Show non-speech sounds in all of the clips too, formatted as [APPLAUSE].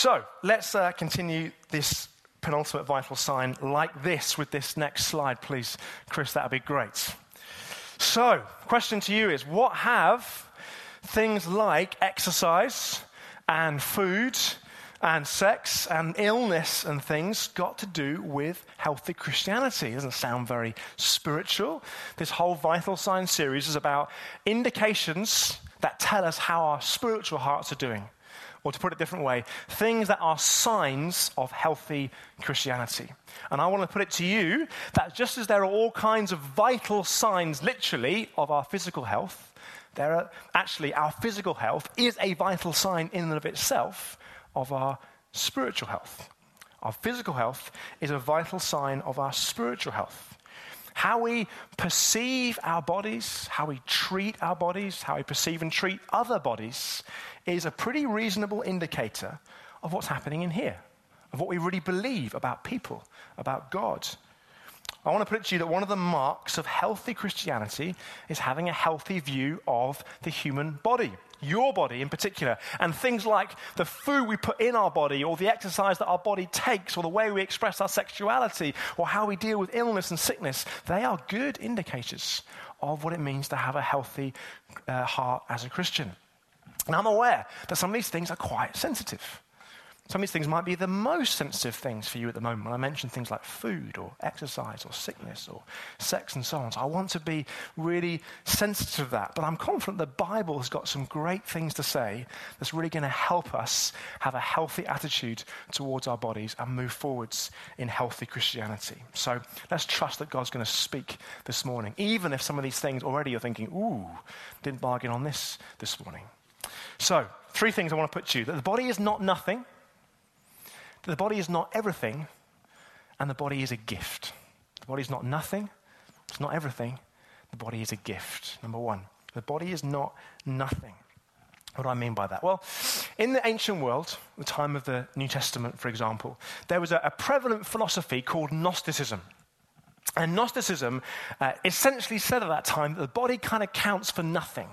So let's uh, continue this penultimate vital sign like this with this next slide, please. Chris, that would be great. So, question to you is what have things like exercise and food and sex and illness and things got to do with healthy Christianity. It doesn't sound very spiritual. This whole Vital sign series is about indications that tell us how our spiritual hearts are doing. Or to put it a different way, things that are signs of healthy Christianity. And I want to put it to you that just as there are all kinds of vital signs, literally, of our physical health, there are actually our physical health is a vital sign in and of itself of our spiritual health. Our physical health is a vital sign of our spiritual health. How we perceive our bodies, how we treat our bodies, how we perceive and treat other bodies is a pretty reasonable indicator of what's happening in here, of what we really believe about people, about God. I want to put it to you that one of the marks of healthy Christianity is having a healthy view of the human body your body in particular, and things like the food we put in our body, or the exercise that our body takes, or the way we express our sexuality, or how we deal with illness and sickness, they are good indicators of what it means to have a healthy uh, heart as a Christian. And I'm aware that some of these things are quite sensitive. Some of these things might be the most sensitive things for you at the moment. When I mention things like food or exercise or sickness or sex and so on. So I want to be really sensitive to that. But I'm confident the Bible has got some great things to say that's really going to help us have a healthy attitude towards our bodies and move forwards in healthy Christianity. So let's trust that God's going to speak this morning, even if some of these things already you're thinking, ooh, didn't bargain on this this morning. So, three things I want to put to you that the body is not nothing. The body is not everything, and the body is a gift. The body is not nothing, it's not everything. The body is a gift. Number one, the body is not nothing. What do I mean by that? Well, in the ancient world, the time of the New Testament, for example, there was a, a prevalent philosophy called Gnosticism. And Gnosticism uh, essentially said at that time that the body kind of counts for nothing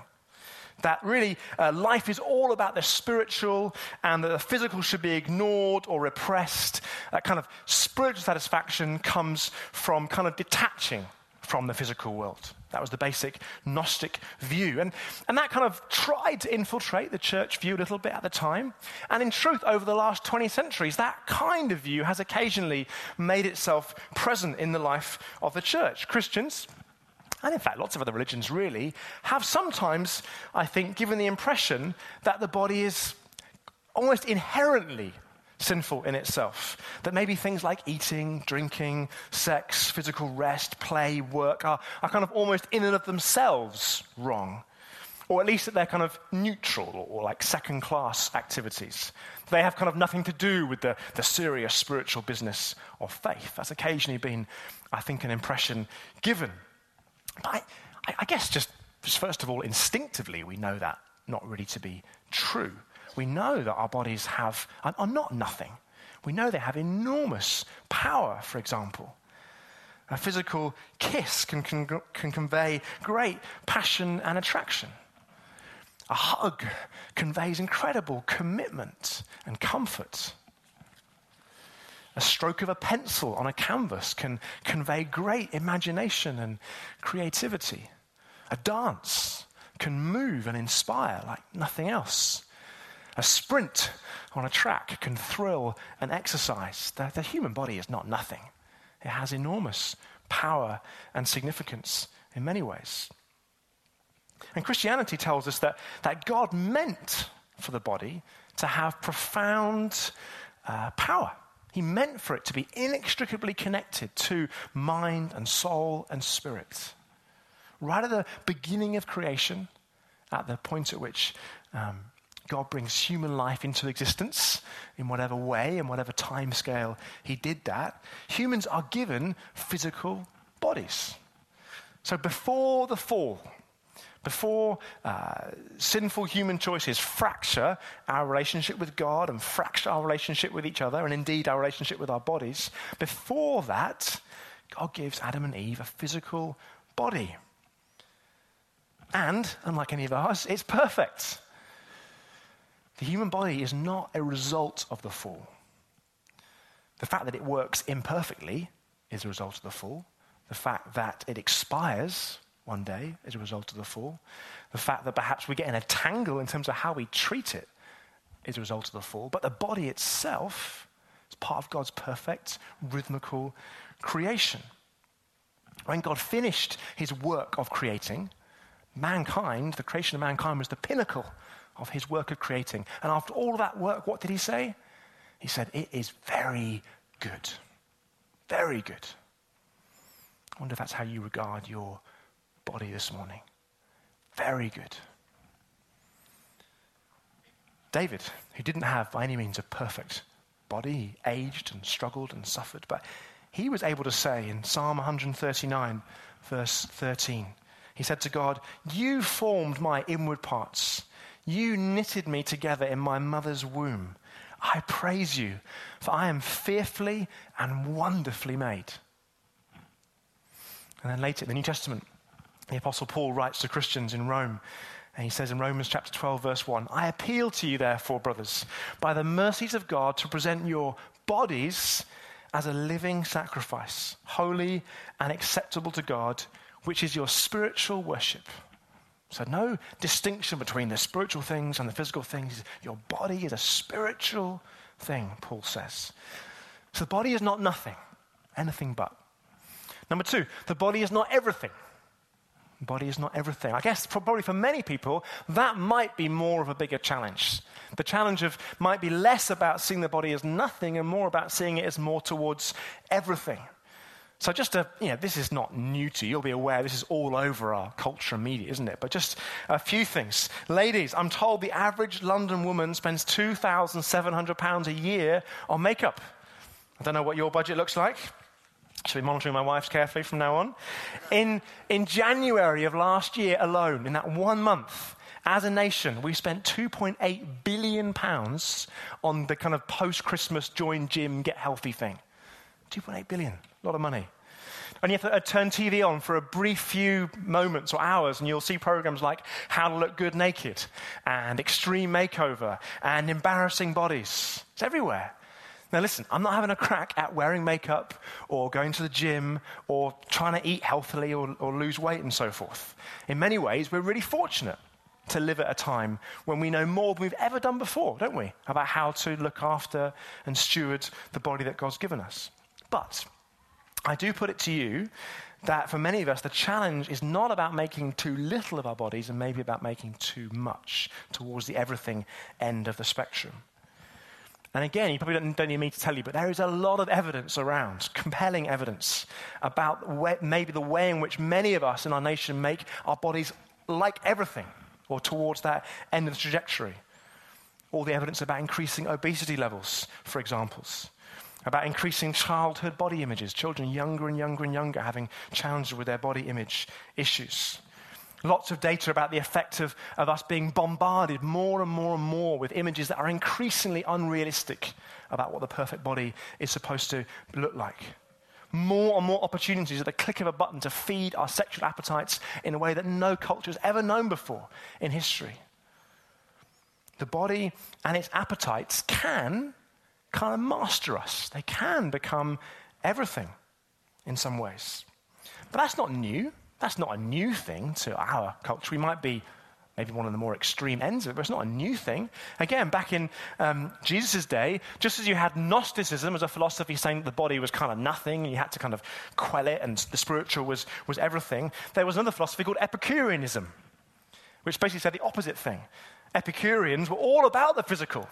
that really uh, life is all about the spiritual and that the physical should be ignored or repressed. That kind of spiritual satisfaction comes from kind of detaching from the physical world. That was the basic Gnostic view. And, and that kind of tried to infiltrate the church view a little bit at the time. And in truth, over the last 20 centuries, that kind of view has occasionally made itself present in the life of the church. Christians, and in fact, lots of other religions really, have sometimes, I think, given the impression that the body is almost inherently sinful in itself. That maybe things like eating, drinking, sex, physical rest, play, work are, are kind of almost in and of themselves wrong. Or at least that they're kind of neutral or, like second class activities. They have kind of nothing to do with the, the serious spiritual business of faith. That's occasionally been, I think, an impression given I, I guess just, just first of all, instinctively, we know that not really to be true. We know that our bodies have, are, not nothing. We know they have enormous power, for example. A physical kiss can, can, can convey great passion and attraction. A hug conveys incredible commitment and comfort. A stroke of a pencil on a canvas can convey great imagination and creativity. A dance can move and inspire like nothing else. A sprint on a track can thrill and exercise. The, the, human body is not nothing, it has enormous power and significance in many ways. And Christianity tells us that, that God meant for the body to have profound uh, power. He meant for it to be inextricably connected to mind and soul and spirit. Right at the beginning of creation, at the point at which um, God brings human life into existence in whatever way, in whatever time scale He did that, humans are given physical bodies. So before the fall, before uh, sinful human choices fracture our relationship with God and fracture our relationship with each other, and indeed our relationship with our bodies, before that, God gives Adam and Eve a physical body. And, unlike any of ours, it's perfect. The human body is not a result of the fall. The fact that it works imperfectly is a result of the fall. The fact that it expires one day as a result of the fall. The fact that perhaps we get in a tangle in terms of how we treat it is a result of the fall. But the body itself is part of God's perfect, rhythmical creation. When God finished his work of creating, mankind, the creation of mankind, was the pinnacle of his work of creating. And after all that work, what did he say? He said, It is very good. Very good. I wonder if that's how you regard your body this morning. Very good. David, who didn't have by any means a perfect body, he aged and struggled and suffered, but he was able to say in Psalm 139, verse 13, he said to God, You formed my inward parts. You knitted me together in my mother's womb. I praise you, for I am fearfully and wonderfully made. And then later in the New Testament, the Apostle Paul writes to Christians in Rome, and he says in Romans chapter 12, verse 1 I appeal to you, therefore, brothers, by the mercies of God, to present your bodies as a living sacrifice, holy and acceptable to God which is your spiritual worship. So, no distinction between the spiritual things and the physical things. Your body is a spiritual thing, Paul says. So, the body is not nothing, anything but. Number two, the body is not everything. Body is not everything. I guess probably for many people, that might be more of a bigger challenge. The challenge of might be less about seeing the body as nothing and more about seeing it as more towards everything. So, just a, you know, this is not new to you. You'll be aware this is all over our culture and media, isn't it? But just a few things. Ladies, I'm told the average London woman spends £2,700 a year on makeup. I don't know what your budget looks like. Should be monitoring my wife's carefully from now on. In, in January of last year alone, in that one month, as a nation, we spent 2.8 billion pounds on the kind of post-Christmas join gym, get healthy thing. 2.8 billion. A lot of money. And you have to uh, turn TV on for a brief few moments or hours, and you'll see programs like How to Look Good Naked, and Extreme Makeover, and Embarrassing Bodies. It's everywhere. Now, listen, I'm not having a crack at wearing makeup or going to the gym or trying to eat healthily or, or lose weight and so forth. In many ways, we're really fortunate to live at a time when we know more than we've ever done before, don't we? About how to look after and steward the body that God's given us. But I do put it to you that for many of us, the challenge is not about making too little of our bodies and maybe about making too much towards the everything end of the spectrum. And again, you probably don't, don't, need me to tell you, but there is a lot of evidence around, compelling evidence, about way, maybe the way in which many of us in our nation make our bodies like everything or towards that end of the trajectory. All the evidence about increasing obesity levels, for examples about increasing childhood body images, children younger and younger and younger having challenges with their body image issues. Lots of data about the effect of, of us being bombarded more and more and more with images that are increasingly unrealistic about what the perfect body is supposed to look like. More and more opportunities at the click of a button to feed our sexual appetites in a way that no culture has ever known before in history. The body and its appetites can kind of master us. They can become everything in some ways. But that's not new. That's not a new thing to our culture. We might be maybe one of the more extreme ends of it, but it's not a new thing. Again, back in um, Jesus' day, just as you had Gnosticism as a philosophy saying that the body was kind of nothing and you had to kind of quell it and the spiritual was, was everything, there was another philosophy called Epicureanism, which basically said the opposite thing. Epicureans were all about the physical.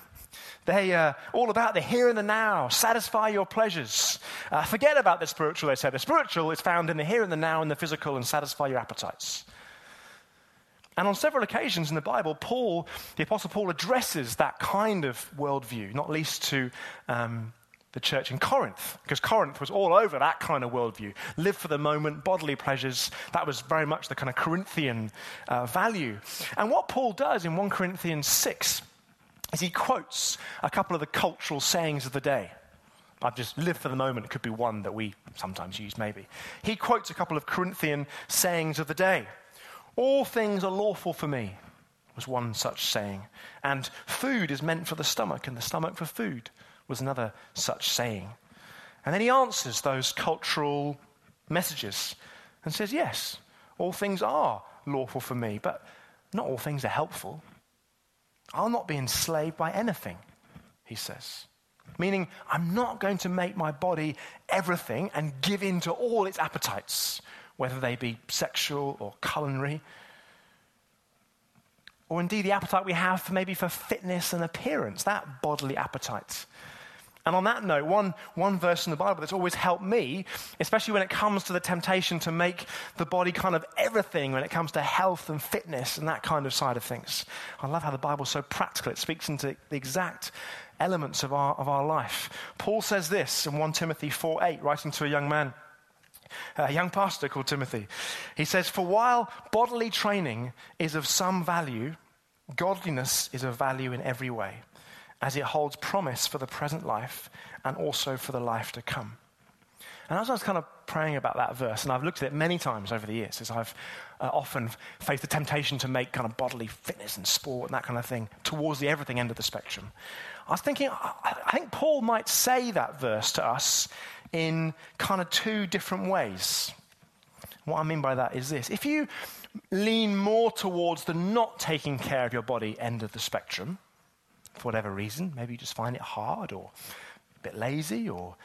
They are uh, all about the here and the now, satisfy your pleasures. Uh, forget about the spiritual, they say. The spiritual is found in the here and the now and the physical and satisfy your appetites. And on several occasions in the Bible, Paul, the Apostle Paul, addresses that kind of worldview, not least to um, the church in Corinth, because Corinth was all over that kind of worldview. Live for the moment, bodily pleasures. That was very much the kind of Corinthian uh, value. And what Paul does in 1 Corinthians 6 is he quotes a couple of the cultural sayings of the day. I've just lived for the moment. It could be one that we sometimes use, maybe. He quotes a couple of Corinthian sayings of the day. All things are lawful for me, was one such saying. And food is meant for the stomach, and the stomach for food was another such saying. And then he answers those cultural messages and says, Yes, all things are lawful for me, but not all things are helpful. I'll not be enslaved by anything, he says. Meaning, I'm not going to make my body everything and give in to all its appetites, whether they be sexual or culinary, or indeed the appetite we have for maybe for fitness and appearance, that bodily appetite. And on that note, one, one verse in the Bible that's always helped me, especially when it comes to the temptation to make the body kind of everything when it comes to health and fitness and that kind of side of things. I love how the Bible's so practical. It speaks into the exact elements of our, of our life. Paul says this in 1 Timothy 4 8, writing to a young man, a young pastor called Timothy. He says, For while bodily training is of some value, godliness is of value in every way as it holds promise for the present life and also for the life to come. And as I was kind of praying about that verse, and I've looked at it many times over the years, as I've uh, often faced the temptation to make kind of bodily fitness and sport and that kind of thing towards the everything end of the spectrum, I was thinking, I think Paul might say that verse to us in kind of two different ways. What I mean by that is this if you lean more towards the not taking care of your body end of the spectrum, for whatever reason. Maybe you just find it hard or a bit lazy or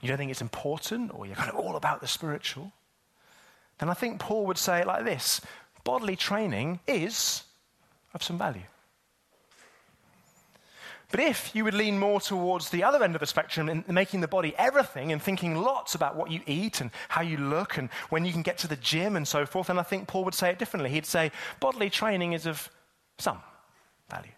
you don't think it's important or you're kind of all about the spiritual. Then I think Paul would say it like this bodily training is of some value. But if you would lean more towards the other end of the spectrum in making the body everything and thinking lots about what you eat and how you look and when you can get to the gym and so forth, then I think Paul would say it differently. He'd say bodily training is of some value.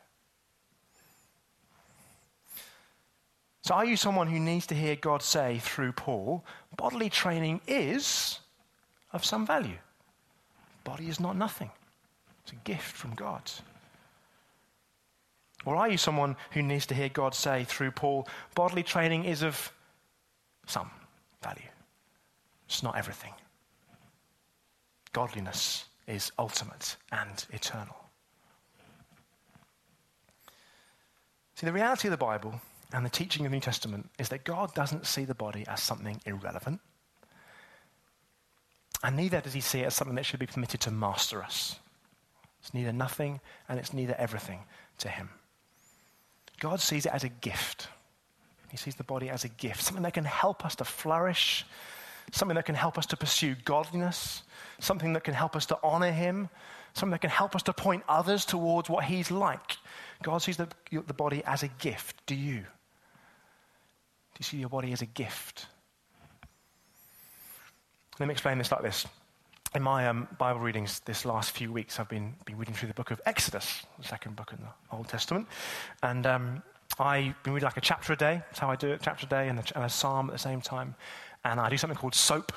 So, are you someone who needs to hear God say through Paul, bodily training is of some value? Body is not nothing, it's a gift from God. Or are you someone who needs to hear God say through Paul, bodily training is of some value? It's not everything. Godliness is ultimate and eternal. See, the reality of the Bible and the teaching of the New Testament is that God doesn't see the body as something irrelevant. And neither does he see it as something that should be permitted to master us. It's neither nothing and it's neither everything to him. God sees it as a gift. He sees the body as a gift, something that can help us to flourish, something that can help us to pursue godliness, something that can help us to honor him, something that can help us to point others towards what he's like. God sees the, the body as a gift. Do you? You see your body as a gift? Let me explain this like this. In my um, Bible readings this last few weeks, I've been, been reading through the book of Exodus, the second book in the Old Testament. And um, I've been reading like a chapter a day. That's how I do it, chapter a day and a, and a psalm at the same time. And I do something called SOAP,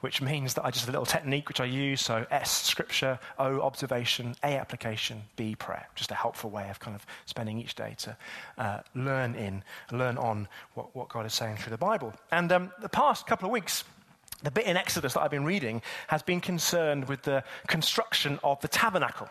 which means that I just have a little technique which I use. So S, scripture, O, observation, A, application, P, prayer. Just a helpful way of kind of spending each day to uh, learn in, learn on what, what God is saying through the Bible. And um, the past couple of weeks, the bit in Exodus that I've been reading has been concerned with the construction of the tabernacle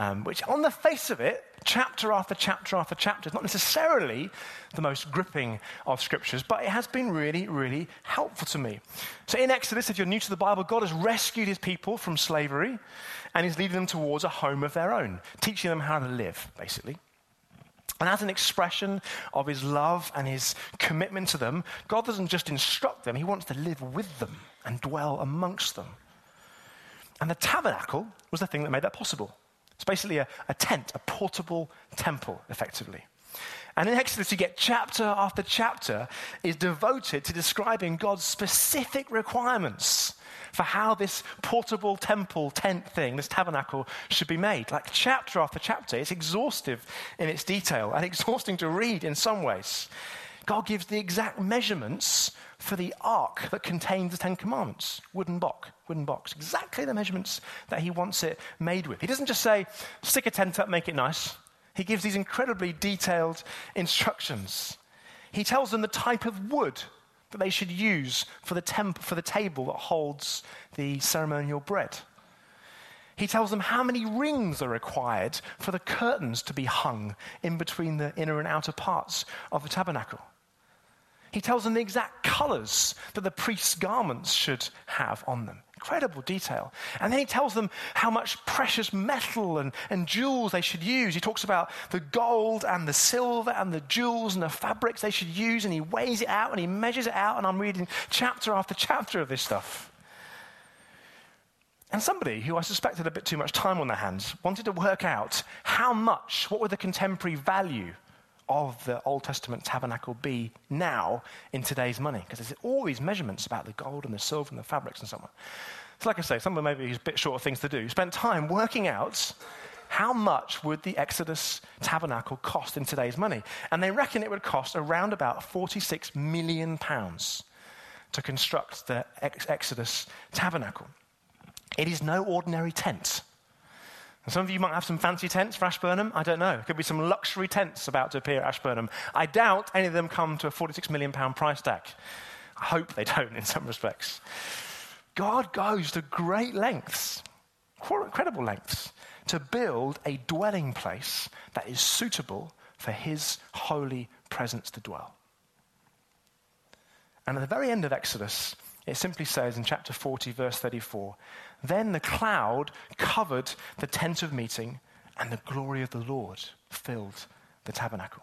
um, which on the face of it, chapter after chapter after chapter, is not necessarily the most gripping of scriptures, but it has been really, really helpful to me. So in Exodus, if you're new to the Bible, God has rescued his people from slavery and he's leading them towards a home of their own, teaching them how to live, basically. And as an expression of his love and his commitment to them, God doesn't just instruct them, he wants to live with them and dwell amongst them. And the tabernacle was the thing that made that possible. It's basically a, a tent, a portable temple, effectively. And in Exodus, you get chapter after chapter is devoted to describing God's specific requirements for how this portable temple tent thing, this tabernacle, should be made. Like chapter after chapter, it's exhaustive in its detail and [LAUGHS] exhausting to read in some ways. God gives the exact measurements for the ark that contains the Ten Commandments. Wooden box, wooden box. Exactly the measurements that he wants it made with. He doesn't just say, stick a tent up, make it nice. He gives these incredibly detailed instructions. He tells them the type of wood that they should use for the, temp- for the table that holds the ceremonial bread. He tells them how many rings are required for the curtains to be hung in between the inner and outer parts of the tabernacle. He tells them the exact colors that the priest's garments should have on them. Incredible detail. And then he tells them how much precious metal and, and jewels they should use. He talks about the gold and the silver and the jewels and the fabrics they should use, and he weighs it out and he measures it out. And I'm reading chapter after chapter of this stuff. And somebody who I suspected a bit too much time on their hands wanted to work out how much, what would the contemporary value of the Old Testament tabernacle be now in today's money? Because there's all these measurements about the gold and the silver and the fabrics and so on. So, like I say, someone maybe who's a bit short of things to do spent time working out how much would the Exodus tabernacle cost in today's money? And they reckon it would cost around about 46 million pounds to construct the Exodus tabernacle. It is no ordinary tent. And some of you might have some fancy tents for Ashburnham. I don't know. It could be some luxury tents about to appear at Ashburnham. I doubt any of them come to a £46 million price tag. I hope they don't in some respects. God goes to great lengths, incredible lengths, to build a dwelling place that is suitable for his holy presence to dwell. And at the very end of Exodus, it simply says in chapter 40, verse 34 Then the cloud covered the tent of meeting, and the glory of the Lord filled the tabernacle.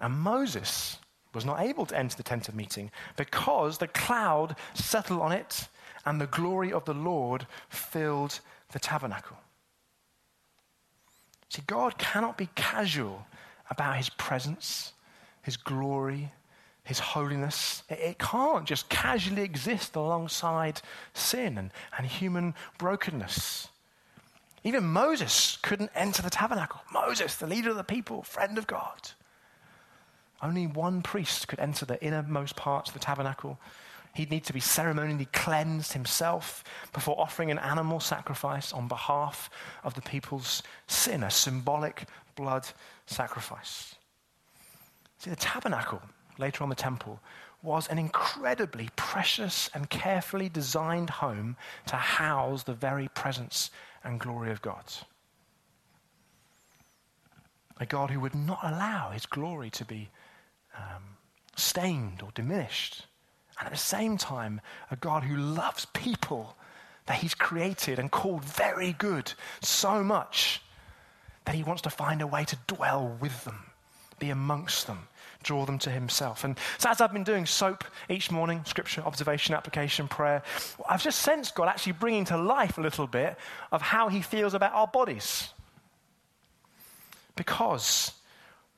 And Moses was not able to enter the tent of meeting because the cloud settled on it and the glory of the Lord filled the tabernacle. See, God cannot be casual about his presence, his glory, his holiness. It, can't just casually exist alongside sin and, and human brokenness. Even Moses couldn't enter the tabernacle. Moses, the leader of the people, friend of God. Only one priest could enter the innermost parts of the tabernacle. He'd need to be ceremonially cleansed himself before offering an animal sacrifice on behalf of the people's sin, a symbolic blood sacrifice. See, the tabernacle later on the temple, was an incredibly precious and carefully designed home to house the very presence and glory of God. A God who would not allow his glory to be um, stained or diminished. And at the same time, a God who loves people that he's created and called very good so much that he wants to find a way to dwell with them, be amongst them, draw them to himself. And so, as I've been doing soap each morning, scripture, observation, application, prayer, I've just sensed God actually bringing to life a little bit of how he feels about our bodies. Because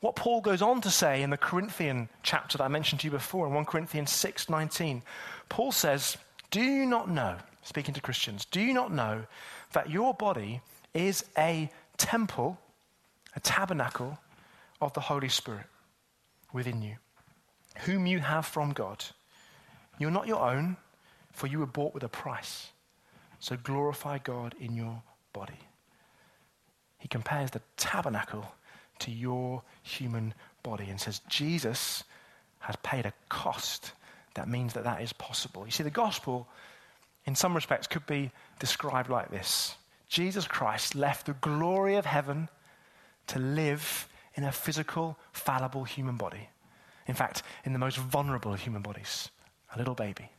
what Paul goes on to say in the Corinthian chapter that I mentioned to you before, in 1 Corinthians 6 19, Paul says, Do you not know, speaking to Christians, do you not know that your body is a temple, a tabernacle of the Holy Spirit? Within you, whom you have from God. You're not your own, for you were bought with a price. So glorify God in your body. He compares the tabernacle to your human body and says, Jesus has paid a cost that means that that is possible. You see, the gospel, in some respects, could be described like this Jesus Christ left the glory of heaven to live in a physical, fallible human body. In fact, in the most vulnerable of human bodies, a little baby.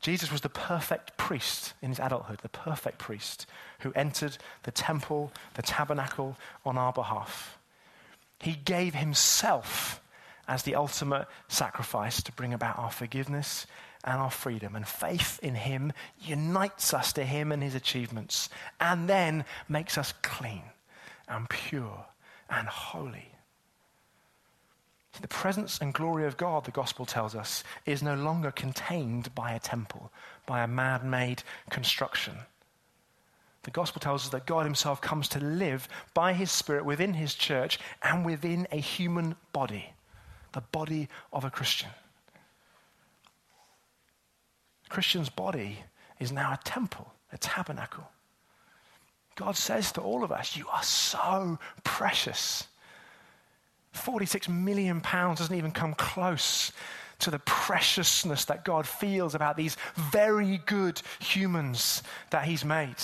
Jesus was the perfect priest in his adulthood, the perfect priest who entered the temple, the tabernacle on our behalf. He gave himself as the ultimate sacrifice to bring about our forgiveness and our freedom. And faith in him unites us to him and his achievements, and then makes us clean and pure and holy. The presence and glory of God, the gospel tells us, is no longer contained by a temple, by a man made construction. The gospel tells us that God himself comes to live by his spirit within his church and within a human body, the body of a Christian. A Christian's body is now a temple, a tabernacle. God says to all of us, You are so precious. 46 million pounds doesn't even come close to the preciousness that God feels about these very good humans that He's made.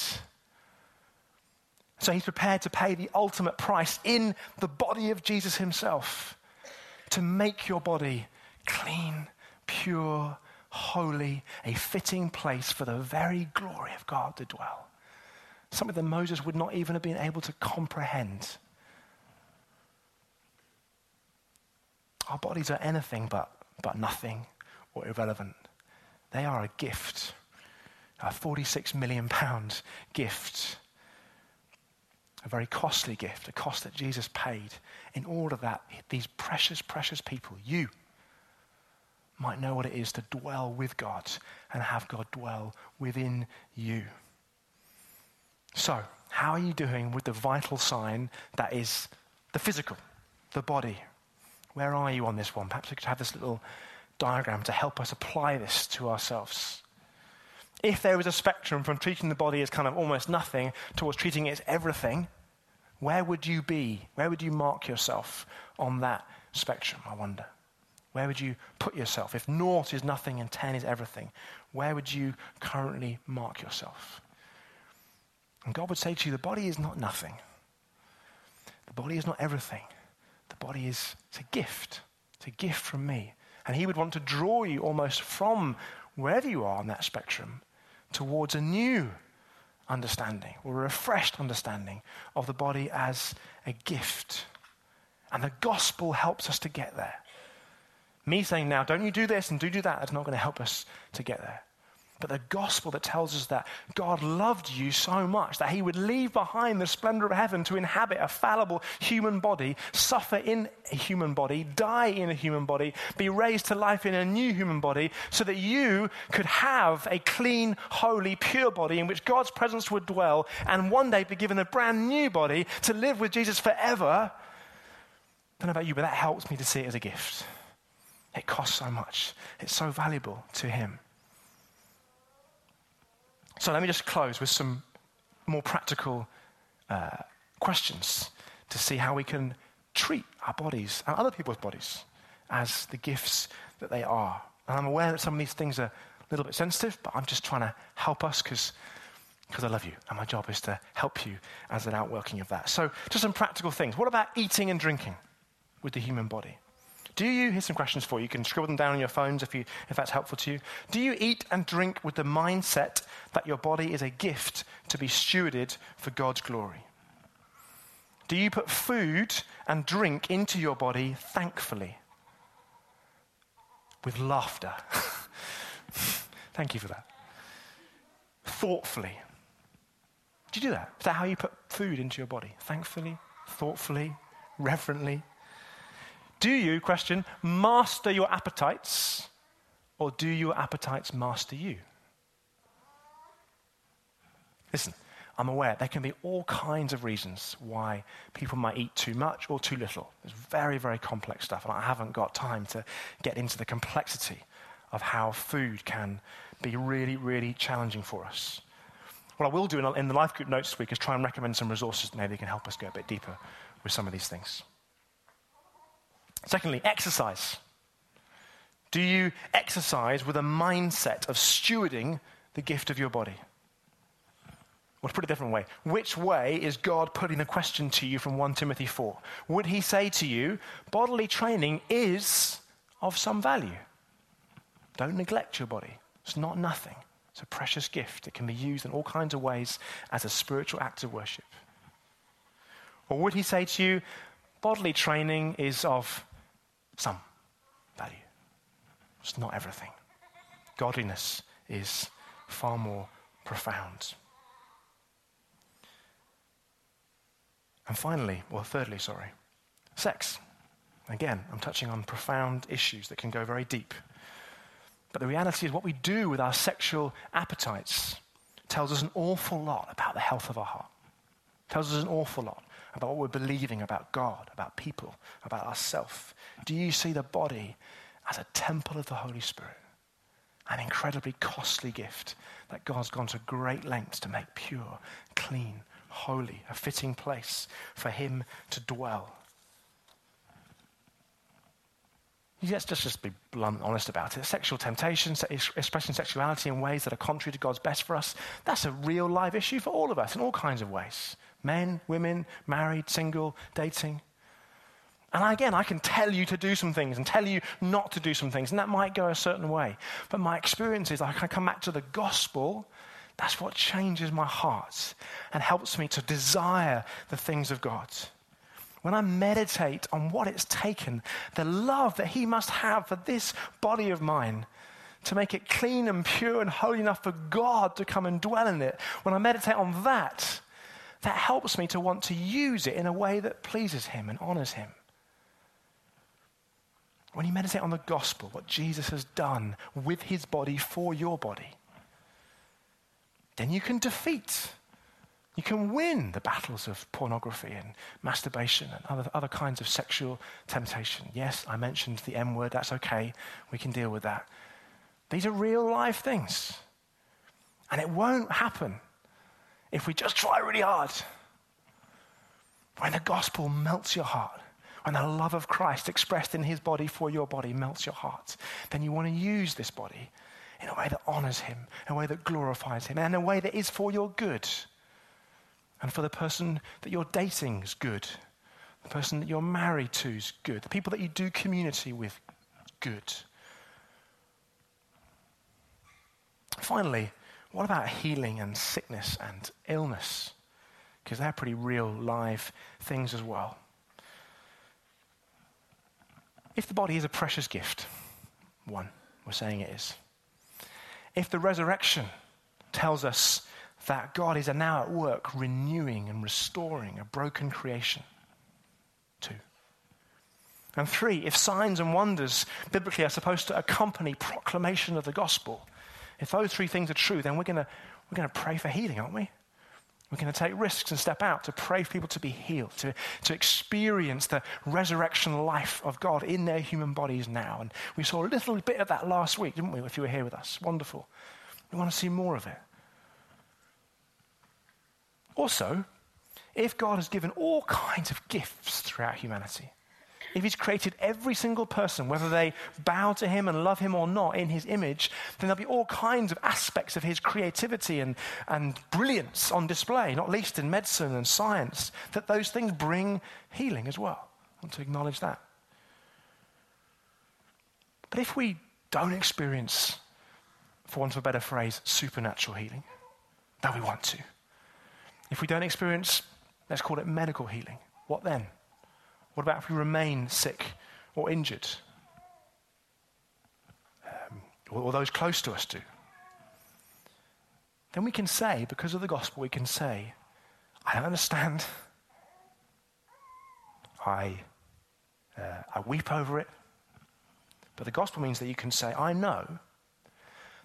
So He's prepared to pay the ultimate price in the body of Jesus Himself to make your body clean, pure, holy, a fitting place for the very glory of God to dwell. Something that Moses would not even have been able to comprehend. Our bodies are anything but, but nothing or irrelevant. They are a gift, a 46 million pound gift, a very costly gift, a cost that Jesus paid in order that these precious, precious people, you, might know what it is to dwell with God and have God dwell within you. So, how are you doing with the vital sign that is the physical, the body? Where are you on this one? Perhaps we could have this little diagram to help us apply this to ourselves. If there was a spectrum from treating the body as kind of almost nothing towards treating it as everything, where would you be? Where would you mark yourself on that spectrum, I wonder? Where would you put yourself? If naught is nothing and 10 is everything, where would you currently mark yourself? And God would say to you, the body is not nothing. The body is not everything. The body is it's a gift. It's a gift from me. And He would want to draw you almost from wherever you are on that spectrum towards a new understanding or a refreshed understanding of the body as a gift. And the gospel helps us to get there. Me saying now, don't you do this and do do that, that's not going to help us to get there. But the gospel that tells us that God loved you so much that he would leave behind the splendor of heaven to inhabit a fallible human body, suffer in a human body, die in a human body, be raised to life in a new human body, so that you could have a clean, holy, pure body in which God's presence would dwell, and one day be given a brand new body to live with Jesus forever. I don't know about you, but that helps me to see it as a gift. It costs so much, it's so valuable to Him. So let me just close with some more practical uh, questions to see how we can treat our bodies and other people's bodies as the gifts that they are. And I'm aware that some of these things are a little bit sensitive, but I'm just trying to help us because I love you. And my job is to help you as an outworking of that. So, just some practical things. What about eating and drinking with the human body? Do you, here's some questions for you. You can scribble them down on your phones if, you, if that's helpful to you. Do you eat and drink with the mindset that your body is a gift to be stewarded for God's glory? Do you put food and drink into your body thankfully? With laughter. [LAUGHS] Thank you for that. Thoughtfully. Do you do that? Is that how you put food into your body? Thankfully, thoughtfully, reverently? Do you, question, master your appetites, or do your appetites master you? Listen, I'm aware there can be all kinds of reasons why people might eat too much or too little. It's very, very complex stuff, and I haven't got time to get into the complexity of how food can be really, really challenging for us. What I will do in the life group notes this week is try and recommend some resources that maybe can help us go a bit deeper with some of these things. Secondly, exercise. Do you exercise with a mindset of stewarding the gift of your body? Well, to put it a different way, which way is God putting the question to you from 1 Timothy 4? Would he say to you, bodily training is of some value? Don't neglect your body. It's not nothing. It's a precious gift. It can be used in all kinds of ways as a spiritual act of worship. Or would he say to you, bodily training is of some value. It's not everything. Godliness is far more profound. And finally, well, thirdly, sorry, sex. Again, I'm touching on profound issues that can go very deep. But the reality is, what we do with our sexual appetites tells us an awful lot about the health of our heart. Tells us an awful lot about what we're believing about God, about people, about ourselves? Do you see the body as a temple of the Holy Spirit? An incredibly costly gift that God's gone to great lengths to make pure, clean, holy, a fitting place for Him to dwell. let's just, just be blunt honest about it. Sexual temptation, expressing sexuality in ways that are contrary to God's best for us, that's a real live issue for all of us in all kinds of ways men, women, married, single, dating. And again, I can tell you to do some things and tell you not to do some things, and that might go a certain way. But my experience is I can come back to the gospel. That's what changes my heart and helps me to desire the things of God. When I meditate on what it's taken, the love that He must have for this body of mine to make it clean and pure and holy enough for God to come and dwell in it, when I meditate on that, that helps me to want to use it in a way that pleases Him and honors Him. When you meditate on the gospel, what Jesus has done with his body for your body, then you can defeat, you can win the battles of pornography and masturbation and other, other kinds of sexual temptation. Yes, I mentioned the M word, that's okay, we can deal with that. These are real life things. And it won't happen if we just try really hard. When the gospel melts your heart, when the love of Christ expressed in his body for your body melts your heart, then you want to use this body in a way that honors him, in a way that glorifies him, and in a way that is for your good. And for the person that you're dating is good. The person that you're married to is good. The people that you do community with, good. Finally, what about healing and sickness and illness? Because they're pretty real, live things as well. If the body is a precious gift, one, we're saying it is. If the resurrection tells us that God is now at work renewing and restoring a broken creation, two. And three, if signs and wonders biblically are supposed to accompany proclamation of the gospel, if those three things are true, then we're going we're going to pray for healing, aren't we? We're going to take risks and step out to pray for people to be healed, to, to experience the resurrection life of God in their human bodies now. And we saw a little bit of that last week, didn't we, if you were here with us? Wonderful. We want to see more of it. Also, if God has given all kinds of gifts throughout humanity, if he's created every single person, whether they bow to him and love him or not in his image, then there'll be all kinds of aspects of his creativity and, and brilliance on display, not least in medicine and science, that those things bring healing as well. I want to acknowledge that. But if we don't experience, for want of a better phrase, supernatural healing, that we want to, if we don't experience, let's call it medical healing, what then? What about if we remain sick or injured? Um, or those close to us do? Then we can say, because of the gospel, we can say, I don't understand. I, uh, I weep over it. But the gospel means that you can say, I know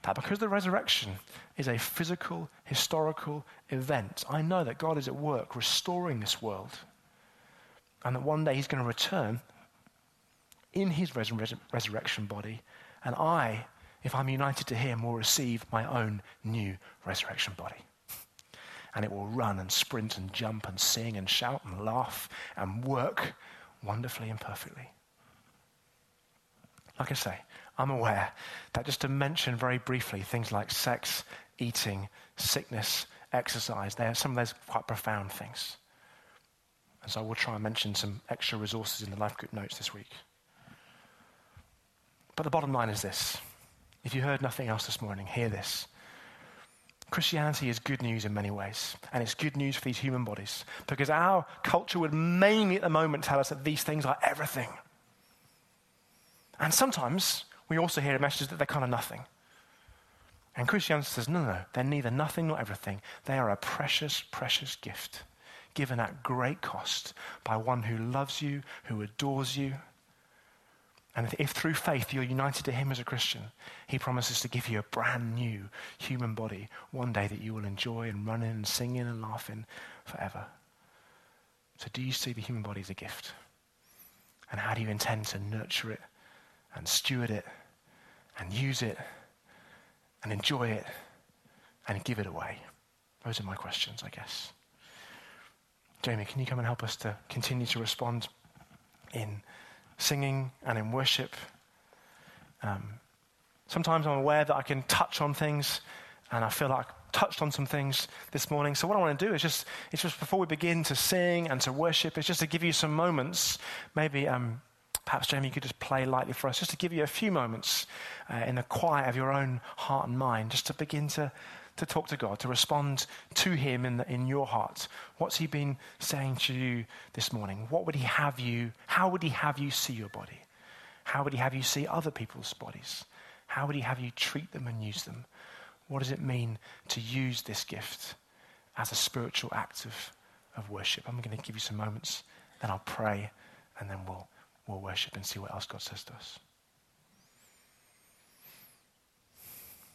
that because the resurrection is a physical, historical event, I know that God is at work restoring this world and that one day he's going to return in his res- res- resurrection body, and I, if I'm united to him, will receive my own new resurrection body. And it will run and sprint and jump and sing and shout and laugh and work wonderfully and perfectly. Like I say, I'm aware that just to mention very briefly things like sex, eating, sickness, exercise, they are some of those quite profound things. And so I will try and mention some extra resources in the life group notes this week. But the bottom line is this. If you heard nothing else this morning, hear this. Christianity is good news in many ways, and it's good news for these human bodies because our culture would mainly at the moment tell us that these things are everything. And sometimes we also hear messages that they're kind of nothing. And Christianity says, no, no, no, they're neither nothing nor everything. They are a precious, precious gift given at great cost by one who loves you, who adores you. And if through faith you're united to him as a Christian, he promises to give you a brand new human body one day that you will enjoy and run in and sing in and laugh in forever. So, do you see the human body as a gift? And how do you intend to nurture it and steward it and use it and enjoy it and give it away? Those are my questions, I guess. Jamie, can you come and help us to continue to respond in singing and in worship Um, sometimes I'm aware that I can touch on things, and I feel like I've touched on some things this morning. So what I want to do is just, it's just before we begin to sing and to worship, it's just to give you some moments. Maybe um, perhaps Jamie, you could just play lightly for us, just to give you a few moments uh, in the quiet of your own heart and mind, just to begin to to talk to God, to respond to Him in, the, in your heart. What's He been saying to you this morning? What would He have you, how would He have you see your body? How would He have you see other people's bodies? How would He have you treat them and use them? What does it mean to use this gift as a spiritual act of, of worship? I'm going to give you some moments, then I'll pray, and then we'll, we'll worship and see what else God says to us.